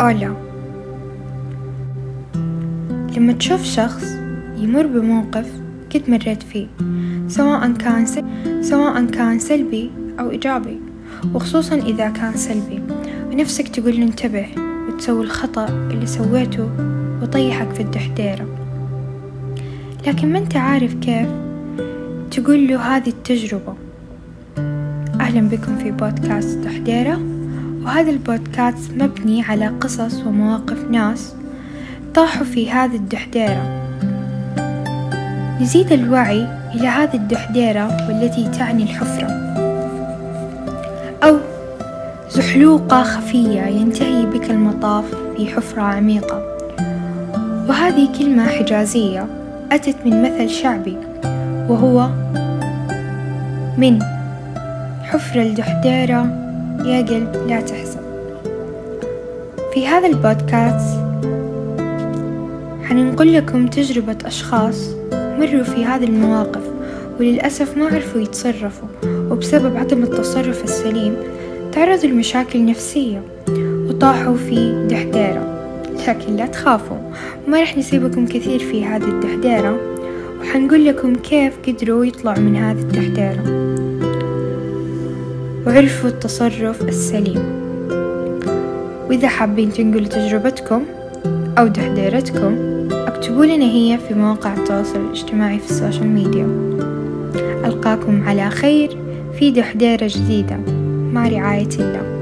أولا لما تشوف شخص يمر بموقف قد مريت فيه سواء كان سواء كان سلبي أو إيجابي وخصوصا إذا كان سلبي ونفسك تقول له انتبه وتسوي الخطأ اللي سويته وطيحك في الدحديرة. لكن ما أنت عارف كيف تقول له هذه التجربة. أهلا بكم في بودكاست دحديرة. وهذا البودكاست مبني على قصص ومواقف ناس طاحوا في هذه الدحديرة. نزيد الوعي إلى هذه الدحديرة والتي تعني الحفرة. أو زحلوقة خفية ينتهي بك المطاف في حفرة عميقة. وهذه كلمة حجازية أتت من مثل شعبي وهو من حفرة الدحديرة يا قلب لا تحزن. في هذا البودكاست حننقل لكم تجربة أشخاص مروا في هذه المواقف وللأسف ما عرفوا يتصرفوا وبسبب عدم التصرف السليم تعرضوا لمشاكل نفسية وطاحوا في دحديرة. لكن لا تخافوا ما رح نسيبكم كثير في هذه الدحديرة وحنقول لكم كيف قدروا يطلعوا من هذه الدحديرة. وعرفوا التصرف السليم. وإذا حابين تنقلوا تجربتكم أو دحديرتكم اكتبوا لنا هي في مواقع التواصل الاجتماعي في السوشيال ميديا. ألقاكم على خير في دحديرة جديدة. مع رعاية الله.